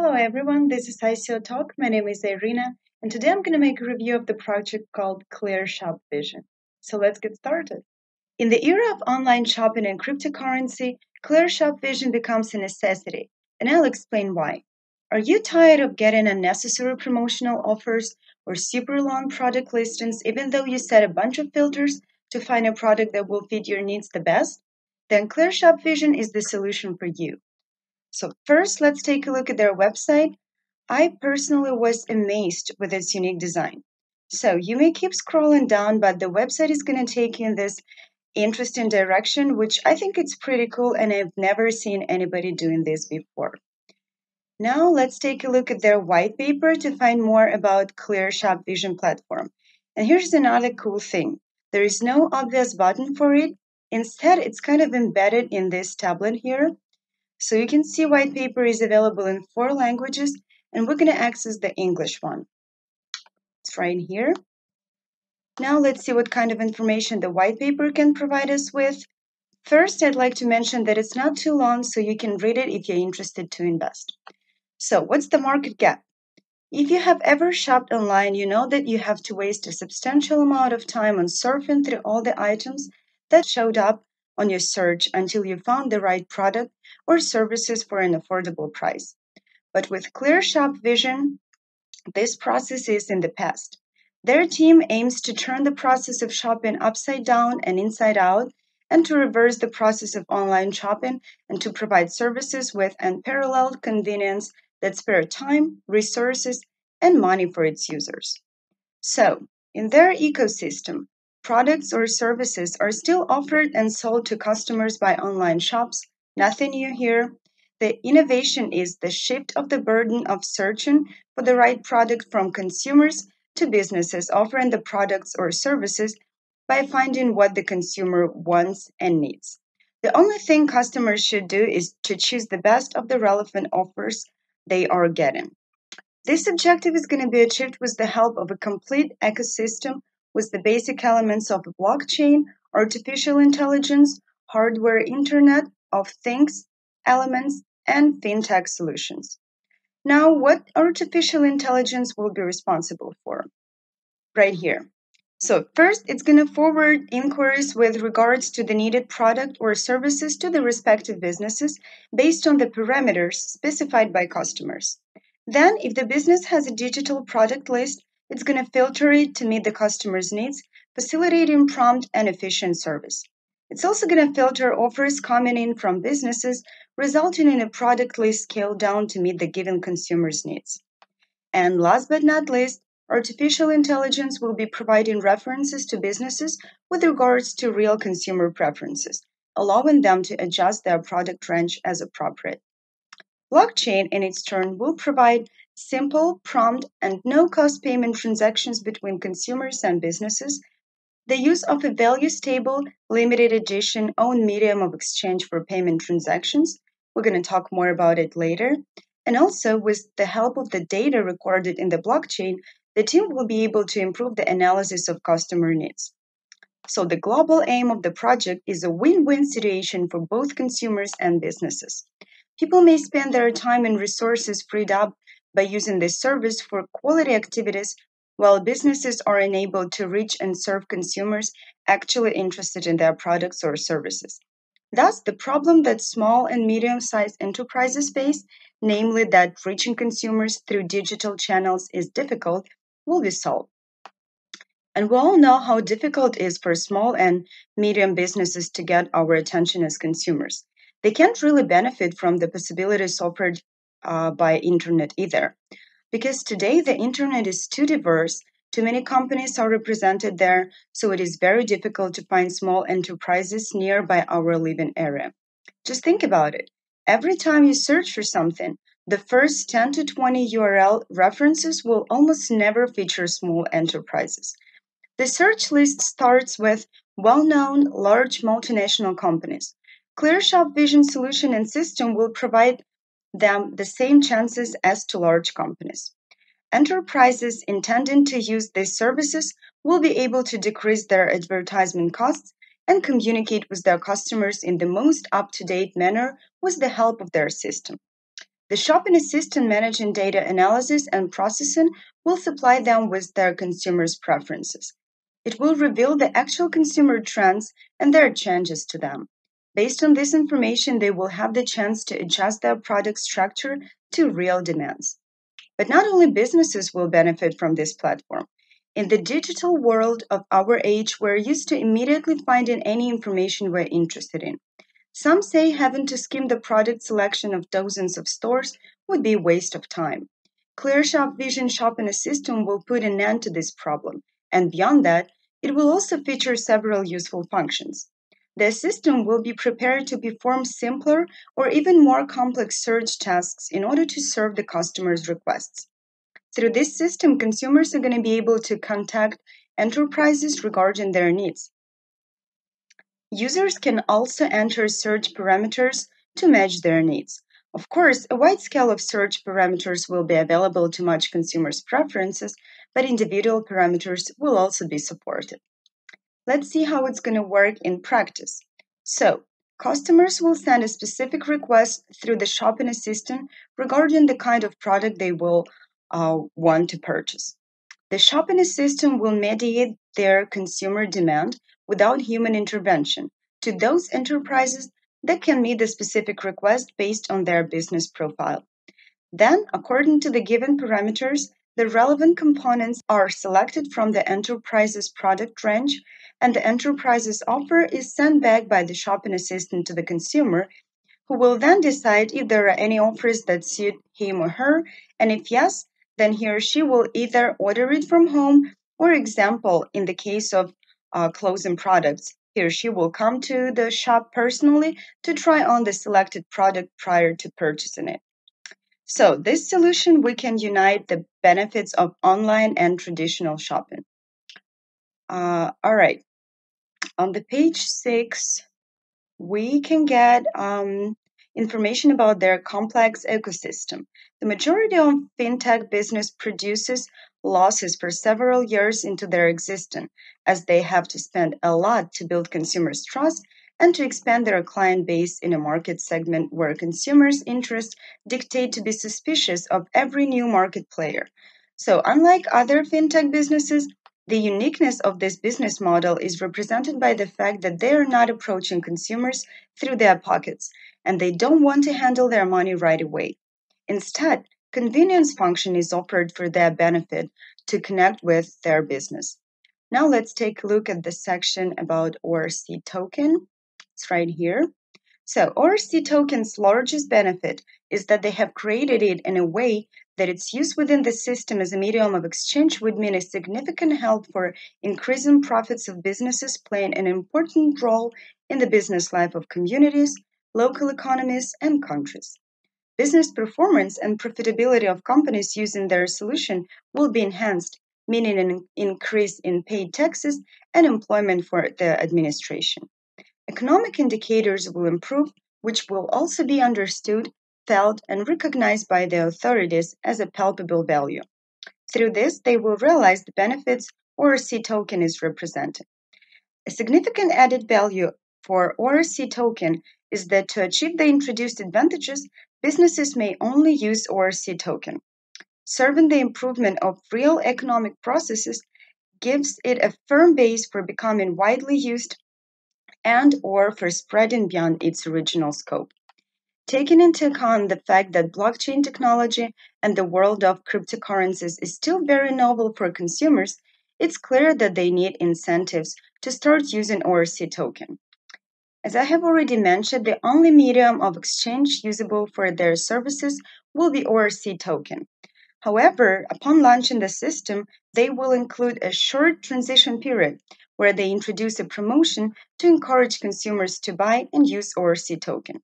Hello everyone, this is ICO Talk. My name is Irina, and today I'm going to make a review of the project called Clear Shop Vision. So let's get started. In the era of online shopping and cryptocurrency, Clear Shop Vision becomes a necessity, and I'll explain why. Are you tired of getting unnecessary promotional offers or super long product listings even though you set a bunch of filters to find a product that will fit your needs the best? Then Clear Shop Vision is the solution for you. So first, let's take a look at their website. I personally was amazed with its unique design. So you may keep scrolling down, but the website is going to take you in this interesting direction, which I think it's pretty cool, and I've never seen anybody doing this before. Now let's take a look at their white paper to find more about Clear Shop Vision platform. And here's another cool thing. There is no obvious button for it. Instead, it's kind of embedded in this tablet here. So you can see white paper is available in four languages and we're going to access the English one. It's right here. Now let's see what kind of information the white paper can provide us with. First, I'd like to mention that it's not too long so you can read it if you're interested to invest. So what's the market gap? If you have ever shopped online, you know that you have to waste a substantial amount of time on surfing through all the items that showed up on your search until you found the right product or services for an affordable price. But with Clear Shop Vision, this process is in the past. Their team aims to turn the process of shopping upside down and inside out and to reverse the process of online shopping and to provide services with unparalleled convenience that spare time, resources, and money for its users. So, in their ecosystem, Products or services are still offered and sold to customers by online shops. Nothing new here. The innovation is the shift of the burden of searching for the right product from consumers to businesses offering the products or services by finding what the consumer wants and needs. The only thing customers should do is to choose the best of the relevant offers they are getting. This objective is going to be achieved with the help of a complete ecosystem with the basic elements of blockchain, artificial intelligence, hardware Internet of Things elements, and fintech solutions. Now, what artificial intelligence will be responsible for? Right here. So, first, it's going to forward inquiries with regards to the needed product or services to the respective businesses based on the parameters specified by customers. Then, if the business has a digital product list, it's going to filter it to meet the customer's needs, facilitating prompt and efficient service. It's also going to filter offers coming in from businesses, resulting in a product list scaled down to meet the given consumer's needs. And last but not least, artificial intelligence will be providing references to businesses with regards to real consumer preferences, allowing them to adjust their product range as appropriate. Blockchain, in its turn, will provide simple, prompt, and no cost payment transactions between consumers and businesses, the use of a values table, limited edition, own medium of exchange for payment transactions. We're going to talk more about it later. And also, with the help of the data recorded in the blockchain, the team will be able to improve the analysis of customer needs. So, the global aim of the project is a win win situation for both consumers and businesses. People may spend their time and resources freed up by using this service for quality activities while businesses are enabled to reach and serve consumers actually interested in their products or services. Thus, the problem that small and medium sized enterprises face, namely that reaching consumers through digital channels is difficult, will be solved. And we all know how difficult it is for small and medium businesses to get our attention as consumers. They can't really benefit from the possibilities offered uh, by internet either. Because today the internet is too diverse, too many companies are represented there, so it is very difficult to find small enterprises nearby our living area. Just think about it. Every time you search for something, the first 10 to 20 URL references will almost never feature small enterprises. The search list starts with well known large multinational companies. ClearShop Vision solution and system will provide them the same chances as to large companies. Enterprises intending to use these services will be able to decrease their advertisement costs and communicate with their customers in the most up to date manner with the help of their system. The shopping assistant managing data analysis and processing will supply them with their consumers' preferences. It will reveal the actual consumer trends and their changes to them. Based on this information, they will have the chance to adjust their product structure to real demands. But not only businesses will benefit from this platform. In the digital world of our age, we're used to immediately finding any information we're interested in. Some say having to skim the product selection of dozens of stores would be a waste of time. ClearShop Vision Shopping Assistant will put an end to this problem, and beyond that, it will also feature several useful functions. The system will be prepared to perform simpler or even more complex search tasks in order to serve the customer's requests. Through this system, consumers are going to be able to contact enterprises regarding their needs. Users can also enter search parameters to match their needs. Of course, a wide scale of search parameters will be available to match consumers' preferences, but individual parameters will also be supported. Let's see how it's going to work in practice. So, customers will send a specific request through the shopping assistant regarding the kind of product they will uh, want to purchase. The shopping assistant will mediate their consumer demand without human intervention to those enterprises that can meet the specific request based on their business profile. Then, according to the given parameters, the relevant components are selected from the enterprise's product range, and the enterprise's offer is sent back by the shopping assistant to the consumer, who will then decide if there are any offers that suit him or her, and if yes, then he or she will either order it from home, or example, in the case of uh, clothing products. He or she will come to the shop personally to try on the selected product prior to purchasing it. So, this solution, we can unite the benefits of online and traditional shopping. Uh, all right. On the page six, we can get um, information about their complex ecosystem. The majority of fintech business produces losses for several years into their existence, as they have to spend a lot to build consumers' trust and to expand their client base in a market segment where consumers' interests dictate to be suspicious of every new market player. So, unlike other fintech businesses, the uniqueness of this business model is represented by the fact that they are not approaching consumers through their pockets and they don't want to handle their money right away. Instead, convenience function is offered for their benefit to connect with their business. Now let's take a look at the section about ORC token. It's right here. So ORC token's largest benefit is that they have created it in a way that its use within the system as a medium of exchange would mean a significant help for increasing profits of businesses playing an important role in the business life of communities, local economies, and countries. Business performance and profitability of companies using their solution will be enhanced, meaning an increase in paid taxes and employment for the administration. Economic indicators will improve, which will also be understood, felt, and recognized by the authorities as a palpable value. Through this, they will realize the benefits ORC token is representing. A significant added value for ORC token is that to achieve the introduced advantages, businesses may only use ORC token. Serving the improvement of real economic processes gives it a firm base for becoming widely used and or for spreading beyond its original scope. Taking into account the fact that blockchain technology and the world of cryptocurrencies is still very novel for consumers, it's clear that they need incentives to start using ORC token. As I have already mentioned, the only medium of exchange usable for their services will be ORC token. However, upon launching the system, they will include a short transition period where they introduce a promotion to encourage consumers to buy and use ORC token.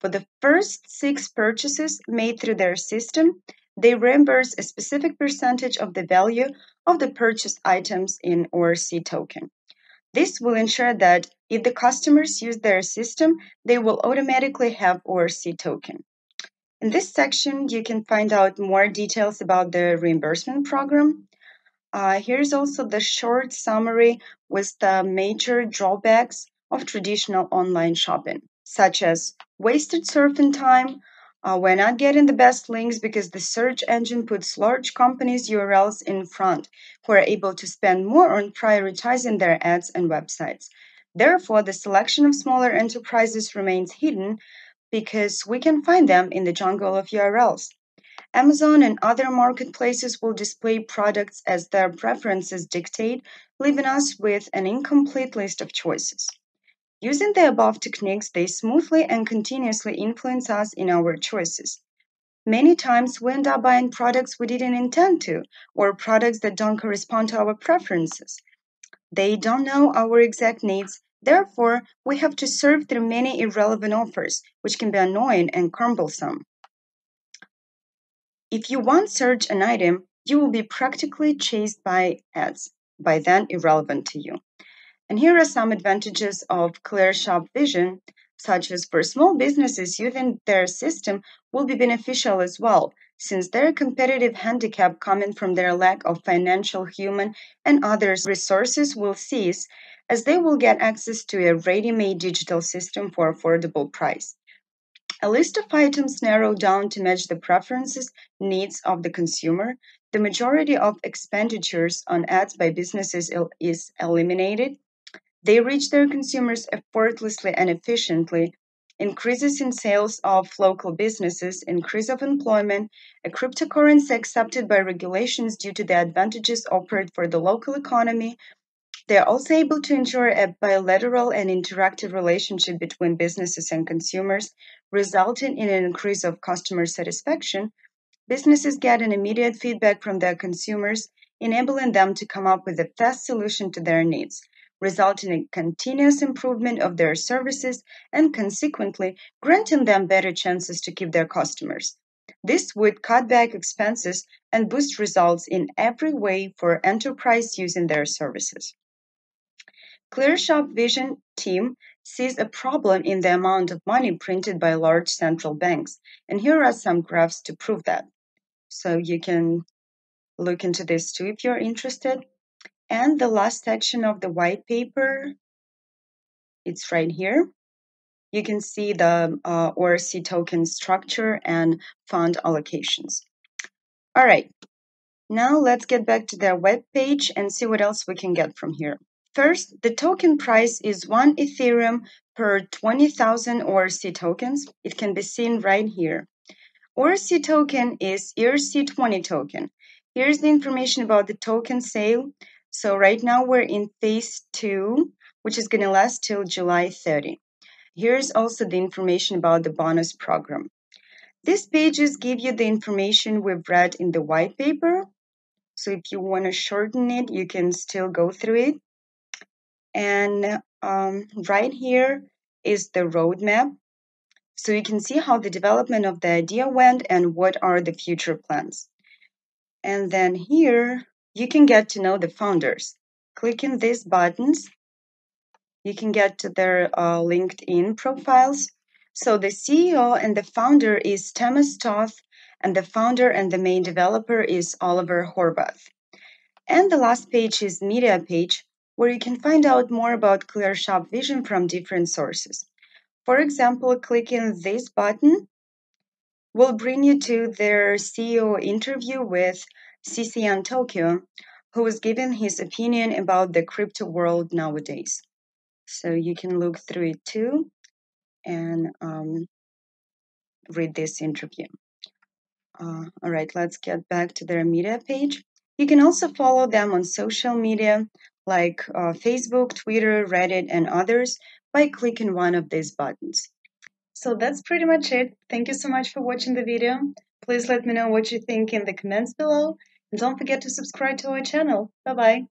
For the first six purchases made through their system, they reimburse a specific percentage of the value of the purchased items in ORC token. This will ensure that if the customers use their system, they will automatically have ORC token. In this section, you can find out more details about the reimbursement program. Uh, here's also the short summary with the major drawbacks of traditional online shopping, such as wasted surfing time, Uh, we're not getting the best links because the search engine puts large companies' URLs in front, who are able to spend more on prioritizing their ads and websites. Therefore, the selection of smaller enterprises remains hidden because we can find them in the jungle of URLs. Amazon and other marketplaces will display products as their preferences dictate, leaving us with an incomplete list of choices. Using the above techniques, they smoothly and continuously influence us in our choices. Many times we end up buying products we didn't intend to, or products that don't correspond to our preferences. They don't know our exact needs, therefore, we have to surf through many irrelevant offers, which can be annoying and cumbersome. If you once search an item, you will be practically chased by ads, by then irrelevant to you. And here are some advantages of Clear Shop Vision, such as for small businesses using their system will be beneficial as well, since their competitive handicap coming from their lack of financial, human, and other resources will cease as they will get access to a ready-made digital system for affordable price. A list of items narrowed down to match the preferences, needs of the consumer. The majority of expenditures on ads by businesses is eliminated they reach their consumers effortlessly and efficiently. Increases in sales of local businesses, increase of employment, a cryptocurrency accepted by regulations due to the advantages offered for the local economy. They are also able to ensure a bilateral and interactive relationship between businesses and consumers, resulting in an increase of customer satisfaction. Businesses get an immediate feedback from their consumers, enabling them to come up with a fast solution to their needs resulting in continuous improvement of their services and consequently granting them better chances to keep their customers. This would cut back expenses and boost results in every way for enterprise using their services. ClearShop Vision team sees a problem in the amount of money printed by large central banks, and here are some graphs to prove that. So you can look into this too if you're interested. And the last section of the white paper, it's right here. You can see the uh, ORC token structure and fund allocations. All right, now let's get back to their web page and see what else we can get from here. First, the token price is 1 Ethereum per 20,000 ORC tokens. It can be seen right here. ORC token is ERC20 token. Here's the information about the token sale. So right now we're in phase two, which is going to last till July 30. Here's also the information about the bonus program. These pages give you the information we've read in the white paper. So if you want to shorten it, you can still go through it. And um, right here is the roadmap. So you can see how the development of the idea went and what are the future plans. And then here you can get to know the founders. Clicking these buttons, you can get to their uh, LinkedIn profiles. So the CEO and the founder is Thomas Toth, and the founder and the main developer is Oliver Horvath. And the last page is media page, where you can find out more about ClearShop Vision from different sources. For example, clicking this button will bring you to their CEO interview with CCN Tokyo, who was given his opinion about the crypto world nowadays. So you can look through it too and um, read this interview. Uh, all right, let's get back to their media page. You can also follow them on social media like uh, Facebook, Twitter, Reddit, and others by clicking one of these buttons. So that's pretty much it. Thank you so much for watching the video. Please let me know what you think in the comments below and don't forget to subscribe to our channel. Bye bye.